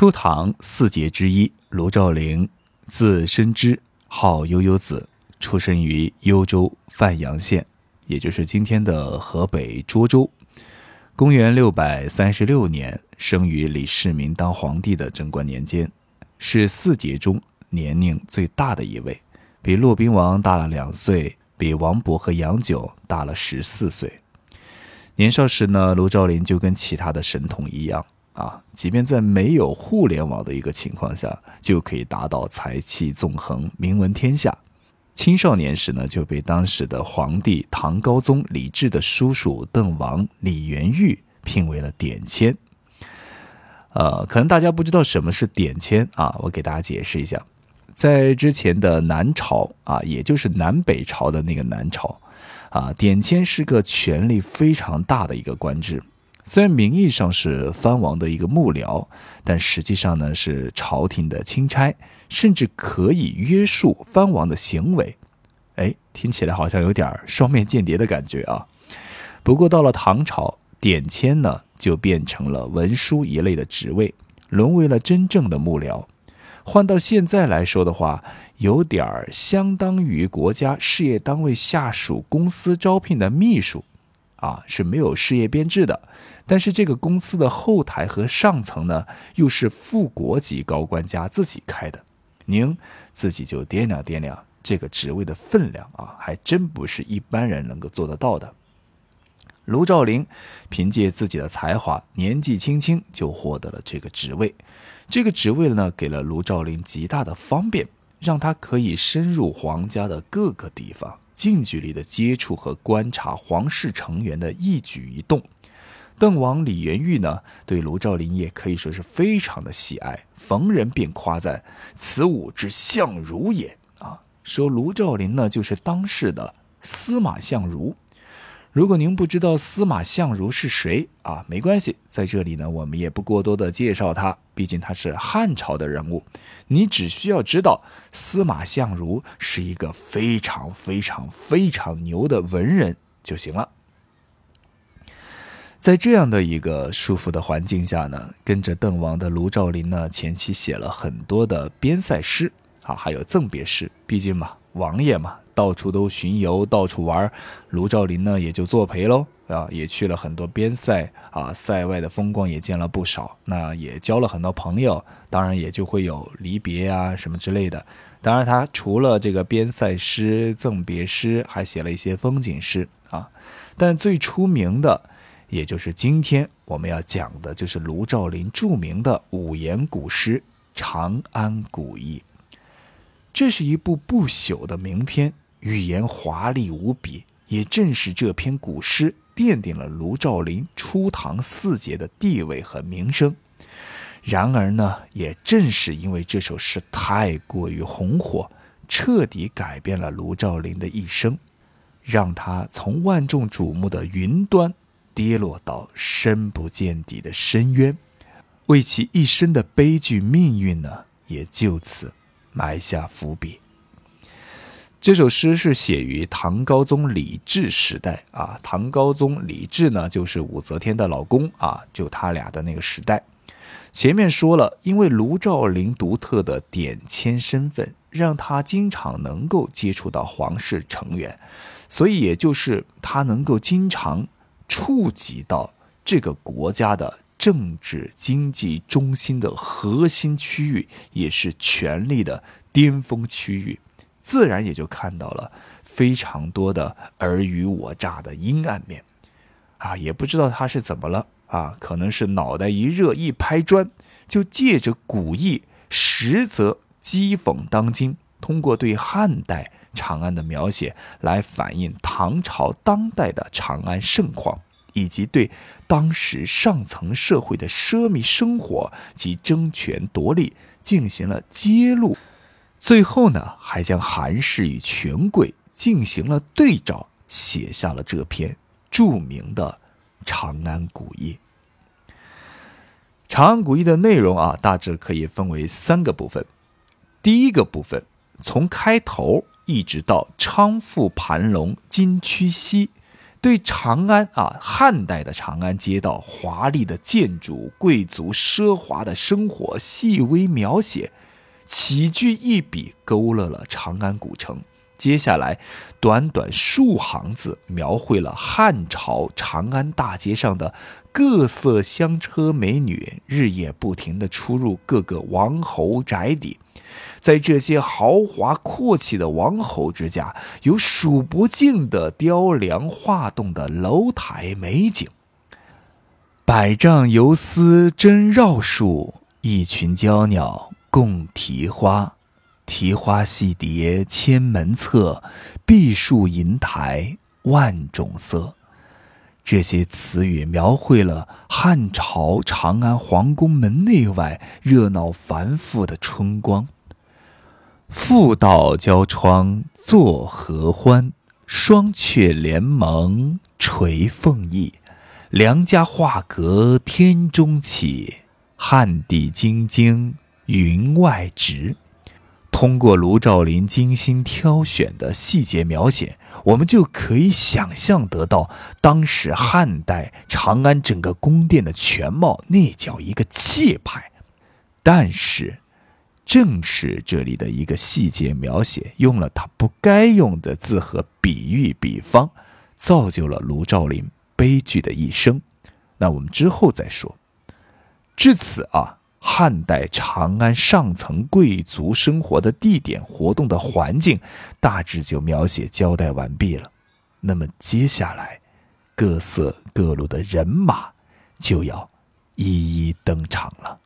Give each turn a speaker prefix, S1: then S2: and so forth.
S1: 初唐四杰之一卢照邻，字申之，号悠悠子，出生于幽州范阳县，也就是今天的河北涿州。公元六百三十六年，生于李世民当皇帝的贞观年间，是四杰中年龄最大的一位，比骆宾王大了两岁，比王勃和杨炯大了十四岁。年少时呢，卢照邻就跟其他的神童一样。啊，即便在没有互联网的一个情况下，就可以达到才气纵横、名闻天下。青少年时呢，就被当时的皇帝唐高宗李治的叔叔邓王李元裕聘为了典签。呃，可能大家不知道什么是典签啊，我给大家解释一下，在之前的南朝啊，也就是南北朝的那个南朝啊，典签是个权力非常大的一个官职。虽然名义上是藩王的一个幕僚，但实际上呢是朝廷的钦差，甚至可以约束藩王的行为。哎，听起来好像有点双面间谍的感觉啊。不过到了唐朝，典签呢就变成了文书一类的职位，沦为了真正的幕僚。换到现在来说的话，有点相当于国家事业单位下属公司招聘的秘书。啊，是没有事业编制的，但是这个公司的后台和上层呢，又是副国级高官家自己开的，您自己就掂量掂量这个职位的分量啊，还真不是一般人能够做得到的。卢照邻凭借自己的才华，年纪轻轻就获得了这个职位，这个职位呢，给了卢照邻极大的方便，让他可以深入皇家的各个地方。近距离的接触和观察皇室成员的一举一动，邓王李元裕呢，对卢照邻也可以说是非常的喜爱，逢人便夸赞此武之相如也啊，说卢照邻呢就是当世的司马相如。如果您不知道司马相如是谁啊，没关系，在这里呢，我们也不过多的介绍他，毕竟他是汉朝的人物。你只需要知道司马相如是一个非常非常非常牛的文人就行了。在这样的一个舒服的环境下呢，跟着邓王的卢照邻呢，前期写了很多的边塞诗啊，还有赠别诗。毕竟嘛，王爷嘛。到处都巡游，到处玩，卢照邻呢也就作陪喽啊，也去了很多边塞啊，塞外的风光也见了不少，那也交了很多朋友，当然也就会有离别啊什么之类的。当然，他除了这个边塞诗、赠别诗，还写了一些风景诗啊。但最出名的，也就是今天我们要讲的，就是卢照邻著名的五言古诗《长安古意》。这是一部不朽的名篇。语言华丽无比，也正是这篇古诗奠定了卢照邻初唐四杰的地位和名声。然而呢，也正是因为这首诗太过于红火，彻底改变了卢照邻的一生，让他从万众瞩目的云端跌落到深不见底的深渊，为其一生的悲剧命运呢，也就此埋下伏笔。这首诗是写于唐高宗李治时代啊，唐高宗李治呢就是武则天的老公啊，就他俩的那个时代。前面说了，因为卢照邻独特的典签身份，让他经常能够接触到皇室成员，所以也就是他能够经常触及到这个国家的政治经济中心的核心区域，也是权力的巅峰区域。自然也就看到了非常多的尔虞我诈的阴暗面，啊，也不知道他是怎么了啊，可能是脑袋一热一拍砖，就借着古意，实则讥讽当今，通过对汉代长安的描写来反映唐朝当代的长安盛况，以及对当时上层社会的奢靡生活及争权夺利进行了揭露。最后呢，还将韩氏与权贵进行了对照，写下了这篇著名的《长安古意》。《长安古意》的内容啊，大致可以分为三个部分。第一个部分，从开头一直到昌富盘龙金曲西，对长安啊，汉代的长安街道，华丽的建筑、贵族奢华的生活，细微描写，起句一笔勾勒了长安古城。接下来，短短数行字，描绘了汉朝长安大街上的各色香车美女，日夜不停地出入各个王侯宅邸。在这些豪华阔气的王侯之家，有数不尽的雕梁画栋的楼台美景。百丈游丝争绕树，一群娇鸟共啼花。题花戏蝶千门侧，碧树银台万种色。这些词语描绘了汉朝长安皇宫门内外热闹繁复的春光。妇道交窗作合欢，双阙联盟垂凤翼。良家画阁天中起，汉地京津云外直。通过卢照邻精心挑选的细节描写，我们就可以想象得到当时汉代长安整个宫殿的全貌，那叫一个气派。但是，正是这里的一个细节描写，用了他不该用的字和比喻比方，造就了卢照邻悲剧的一生。那我们之后再说。至此啊。汉代长安上层贵族生活的地点、活动的环境，大致就描写交代完毕了。那么接下来，各色各路的人马就要一一登场了。